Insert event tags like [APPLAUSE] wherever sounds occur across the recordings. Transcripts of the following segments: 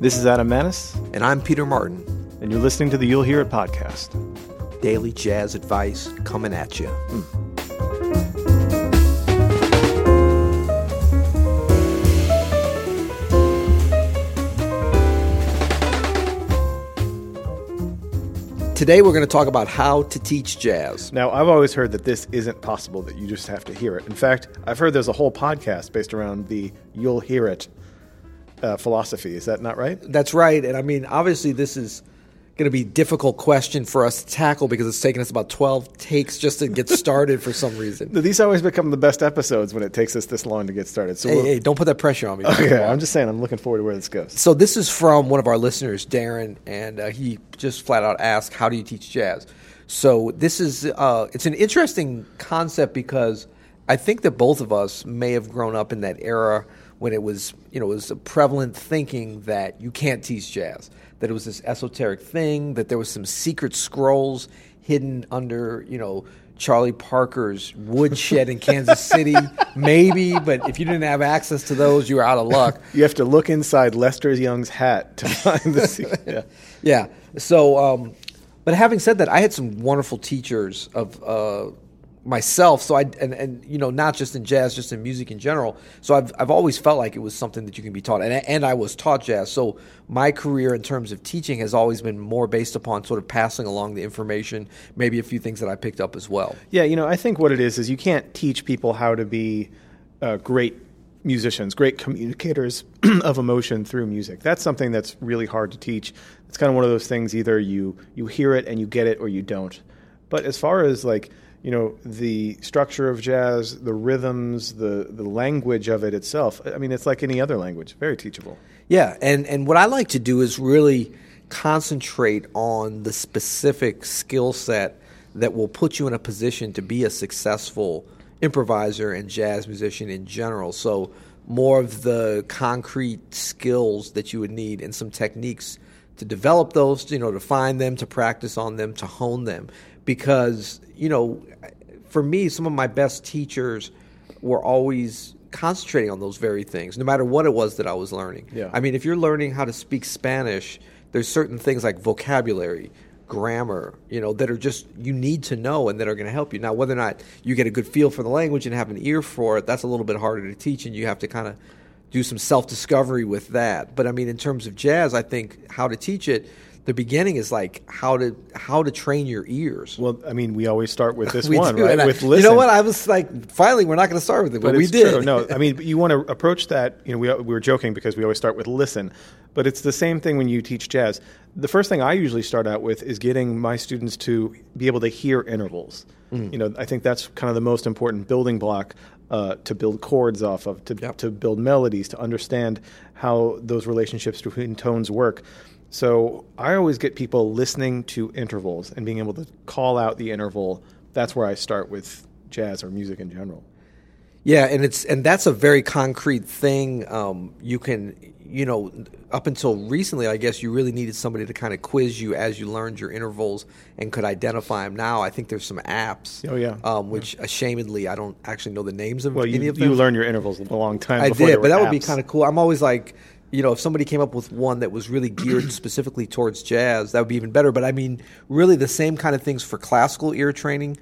This is Adam Maness, And I'm Peter Martin. and you're listening to the You'll Hear It podcast. Daily jazz advice coming at you. Hmm. Today we're going to talk about how to teach jazz. Now, I've always heard that this isn't possible, that you just have to hear it. In fact, I've heard there's a whole podcast based around the You'll Hear It uh, philosophy. Is that not right? That's right. And I mean, obviously, this is going to be a difficult question for us to tackle because it's taken us about 12 takes just to get started for some reason. [LAUGHS] These always become the best episodes when it takes us this long to get started. So, Hey, we'll- hey, don't put that pressure on me. okay, I'm just saying, I'm looking forward to where this goes. So this is from one of our listeners, Derren, and uh, he just flat out asked, "How do you teach jazz?" So this is uh, it's an interesting concept because I think that both of us may have grown up in that era when it was you know it was a prevalent thinking that you can't teach jazz, that it was this esoteric thing, that there was some secret scrolls hidden under you know. Charlie Parker's woodshed in Kansas City, [LAUGHS] maybe, but if you didn't have access to those, you were out of luck. [LAUGHS] You have to look inside Lester Young's hat to [LAUGHS] find the secret. Yeah. Yeah. So, um, but having said that, I had some wonderful teachers of uh, myself. So I and, and you know not just in jazz, just in music in general. So I've I've always felt like it was something that you can be taught, and and I was taught jazz. So my career in terms of teaching has always been more based upon sort of passing along the information, maybe a few things that I picked up as well. Yeah, you know, I think what it is is you can't teach people how to be uh, great musicians, great communicators [CLEARS THROAT] of emotion through music. That's something that's really hard to teach. It's kind of one of those things either you you hear it and you get it or you don't. But as far as like you know the structure of jazz, the rhythms, the the language of it itself. I mean, it's like any other language, very teachable. Yeah, and and what I like to do is really concentrate on the specific skill set that will put you in a position to be a successful improviser and jazz musician in general. So more of the concrete skills that you would need and some techniques to develop those, you know, to find them, to practice on them, to hone them. Because, you know, for me, some of my best teachers were always concentrating on those very things, no matter what it was that I was learning. Yeah. I mean, if you're learning how to speak Spanish, there's certain things like vocabulary, grammar, you know, that are just you need to know and that are going to help you. Now, whether or not you get a good feel for the language and have an ear for it, that's a little bit harder to teach, and you have to kind of do some self discovery with that. But I mean, in terms of jazz, I think how to teach it. The beginning is like how to how to train your ears. Well, I mean, we always start with [LAUGHS] this one, do, right? I- with listen. you know what? I was like, finally, we're not going to start with it, but, but we did. True. No, I mean, you want to approach that. You know, we, we were joking because we always start with listen, but it's the same thing when you teach jazz. The first thing I usually start out with is getting my students to be able to hear intervals. Mm. You know, I think that's kind of the most important building block uh, to build chords off of, to Yep. to build melodies, to understand how those relationships between tones work. So I always get people listening to intervals and being able to call out the interval. That's where I start with jazz or music in general. Yeah, and it's and that's a very concrete thing. Um, you can, you know, up until recently, I guess you really needed somebody to kind of quiz you as you learned your intervals and could identify them. Now, I think there's some apps. Oh, yeah. Um, which ashamedly, I don't actually know the names of Well, any you, of them. you learn your intervals a long time. I did, but that were would be kind of cool. I'm always like, you know, if somebody came up with one that was really geared [CLEARS THROAT] specifically towards jazz, that would be even better. But I mean, really, the same kind of things for classical ear training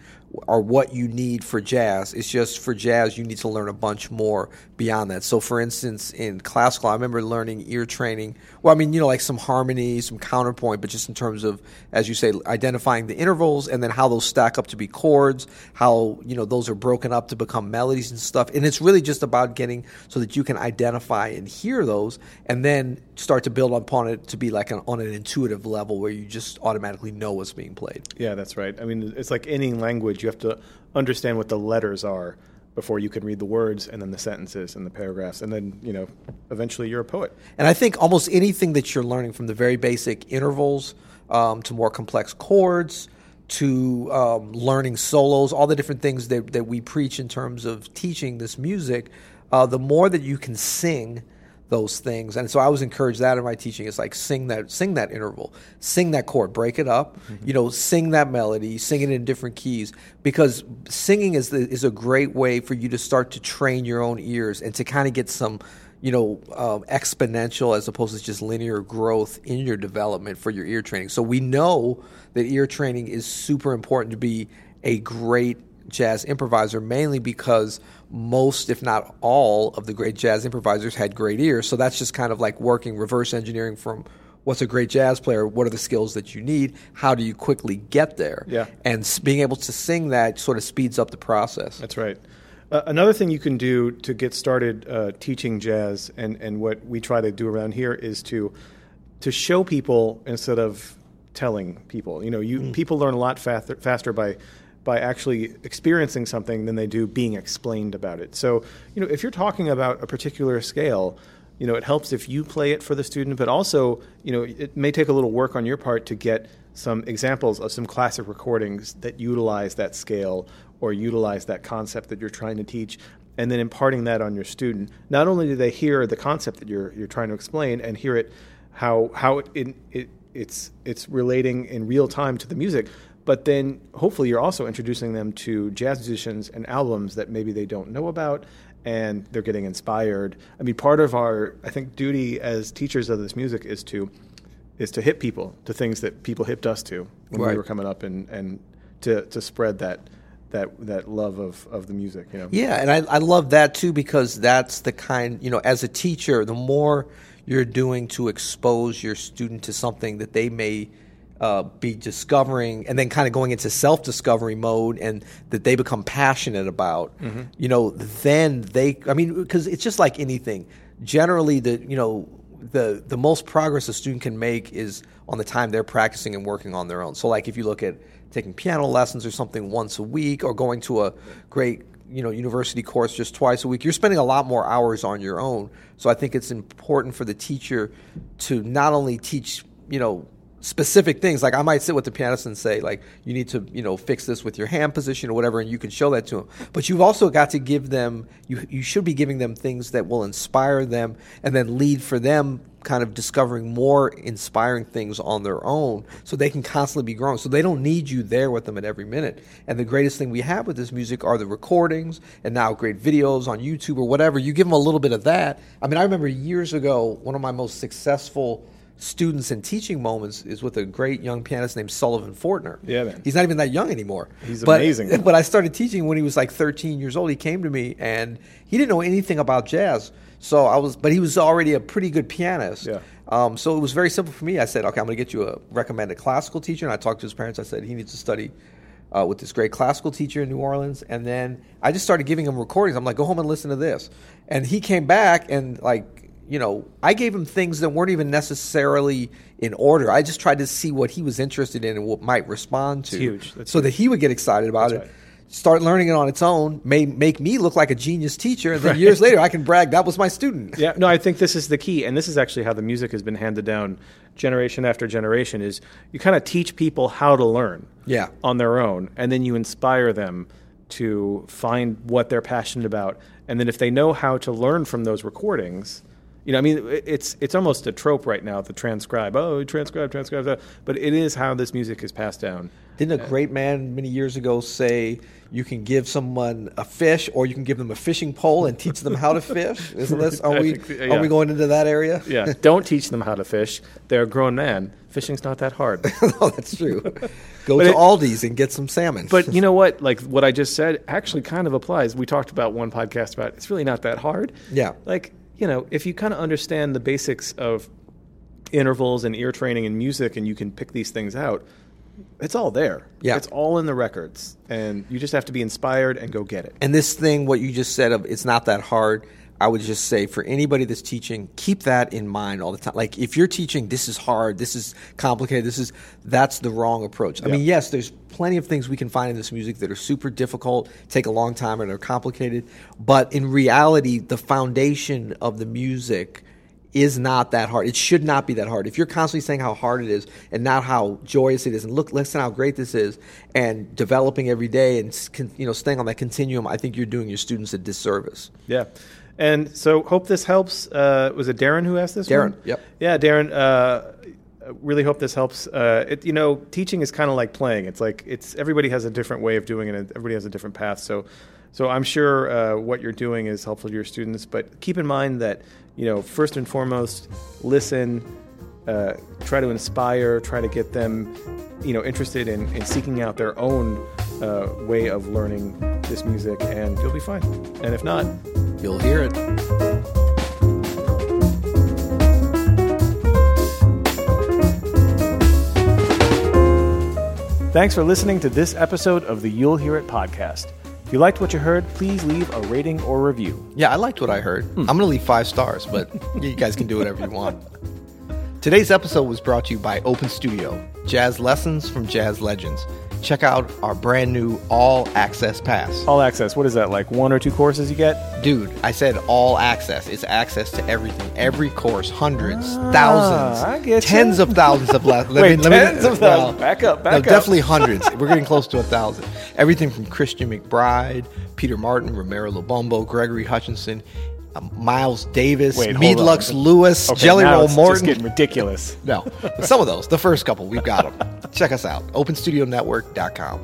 are what you need for jazz. It's just for jazz, you need to learn a bunch more beyond that. So, for instance, in classical, I remember learning ear training. Well, I mean, you know, like some harmony, some counterpoint, but just in terms of, as you say, identifying the intervals and then how those stack up to be chords, how, you know, those are broken up to become melodies and stuff. And it's really just about getting so that you can identify and hear those and then start to build upon it to be like an, on an intuitive level where you just automatically know what's being played. Yeah, that's right. I mean, it's like any language. You have to understand what the letters are before you can read the words and then the sentences and the paragraphs. And then, you know, eventually you're a poet. And I think almost anything that you're learning from the very basic intervals um, to more complex chords to um, learning solos, all the different things that, that we preach in terms of teaching this music, uh, the more that you can sing those things. And so I was encouraged that in my teaching. Is like sing that sing that interval, sing that chord, break it up, you know, sing that melody, sing it in different keys. Because singing is the, is a great way for you to start to train your own ears and to kind of get some you know, um, exponential as opposed to just linear growth in your development for your ear training. So we know that ear training is super important to be a great jazz improviser, mainly because most, if not all, of the great jazz improvisers had great ears. So that's just kind of like working reverse engineering from what's a great jazz player, what are the skills that you need, how do you quickly get there? Yeah. And being able to sing that sort of speeds up the process. That's right. Uh, another thing you can do to get started uh, teaching jazz, and, and what we try to do around here is to to show people instead of telling people. You know, you people learn a lot faster, faster by by actually experiencing something than they do being explained about it. So, you know, if you're talking about a particular scale, you know, it helps if you play it for the student, but also, you know, it may take a little work on your part to get some examples of some classic recordings that utilize that scale or utilize that concept that you're trying to teach and then imparting that on your student. Not only do they hear the concept that you're you're trying to explain and hear it how how it, it, it it's it's relating in real time to the music, but then hopefully you're also introducing them to jazz musicians and albums that maybe they don't know about and they're getting inspired. I mean, part of our I think duty as teachers of this music is to is to hit people to things that people hipped us to when Right. we were coming up and and to to spread that that that love of of the music, you know. Yeah, and I, I love that too because that's the kind, you know, as a teacher, the more you're doing to expose your student to something that they may uh, be discovering and then kind of going into self discovery mode and that they become passionate about, you know, then they, I mean, because it's just like anything. Generally, the, you know, the, the most progress a student can make is on the time they're practicing and working on their own. So, like if you look at taking piano lessons or something once a week or going to a great you know university course just twice a week you're spending a lot more hours on your own so i think it's important for the teacher to not only teach you know specific things. Like i might sit with the pianist and say like you need to you know fix this with your hand position or whatever and you can show that to them but you've also got to give them you, you should be giving them things that will inspire them and then lead for them kind of discovering more inspiring things on their own so they can constantly be growing. So they don't need you there with them at every minute. And the greatest thing we have with this music are the recordings and now great videos on youtube or whatever. You give them a little bit of that. I mean i remember years ago one of my most successful students and teaching moments is with a great young pianist named sullivan fortner Yeah, man. he's not even that young anymore He's But- amazing. [LAUGHS] but I started teaching when he was like 13 years old. He came to me and he didn't know anything about jazz. So I was, but he was already a pretty good pianist. Yeah. Um, so it was very simple for me. I said, okay, I'm going to get you a recommended classical teacher. And I talked to his parents. I said he needs to study uh, with this great classical teacher in New Orleans. And then I just started giving him recordings. I'm like, go home and listen to this. And he came back and like, you know, I gave him things that weren't even necessarily in order. I just tried to see what he was interested in and what might respond to. huge. That's so that he would get excited about That's it. right. Start learning it on its own, may make me look like a genius teacher, and then years later I can brag that was my student. Yeah, no, I think this is the key, and this is actually how the music has been handed down generation after generation. Is you kind of teach people how to learn, Yeah. on their own, and then you inspire them to find what they're passionate about, and then if they know how to learn from those recordings, you know, I mean, it's it's almost a trope right now to transcribe. Oh, transcribe, transcribe, but it is how this music is passed down. Didn't a great man many years ago say you can give someone a fish or you can give them a fishing pole and teach them how to [LAUGHS] fish? Isn't this are we think- are we going into that area? [LAUGHS] Yeah, don't teach them how to fish. They're a grown man. Fishing's not that hard. [LAUGHS] no, that's true. Go to it- Aldi's and get some salmon. But you know what? Like what I just said actually kind of applies. We talked about one podcast about it's really not that hard. Yeah. Like, you know, if you kind of understand the basics of intervals and ear training and music and you can pick these things out, it's all there. Yeah. It's all in the records. And you just have to be inspired and go get it. And this thing, what you just said of it's not that hard, I would just say for anybody that's teaching, keep that in mind all the time. Like if you're teaching, this is hard, this is complicated, this is that's the wrong approach. I mean, yes, there's plenty of things we can find in this music that are super difficult, take a long time, and are complicated. But in reality, the foundation of the music is not that hard. It should not be that hard. If you're constantly saying how hard it is and not how joyous it is, and look, listen how great this is, and developing every day and you know staying on that continuum, I think you're doing your students a disservice. Yeah. And so hope this helps. Uh, was it Derren who asked this Derren, one? yep. Yeah, Derren. Uh, really hope this helps. Uh, it, you know, teaching is kind of like playing. It's like it's everybody has a different way of doing it, and everybody has a different path. So So I'm sure uh, what you're doing is helpful to your students, but keep in mind that you know first and foremost, listen, uh, try to inspire, try to get them you know interested in, in seeking out their own uh, way of learning this music, and you'll be fine. And if not, You'll hear it. thanks for listening to this episode of the You'll Hear It podcast. If you liked what you heard, please leave a rating or review. Yeah, I liked what I heard. Hmm. I'm going to leave five stars, but [LAUGHS] you guys can do whatever you want. [LAUGHS] Today's episode was brought to you by Open Studio, jazz lessons from jazz legends. Check out our brand new all access pass. All access. What is that? Like one or two courses you get? Dude, I said all access. It's access to everything. Every course, hundreds, Ah, thousands, tens ya. of thousands of lessons. [LAUGHS] Wait, tens of thousands. Back up, back no, up. definitely hundreds. [LAUGHS] We're getting close to a thousand. Everything from Christian McBride, Peter Martin, Romero Lubambo, Gregory Hutchinson, Miles Davis, Wait, Meade Lux. Lewis, Okay, Jelly Roll Morton. just getting ridiculous. [LAUGHS] No, some of those. The first couple, we've got them. Check us out. OpenStudioNetwork.com.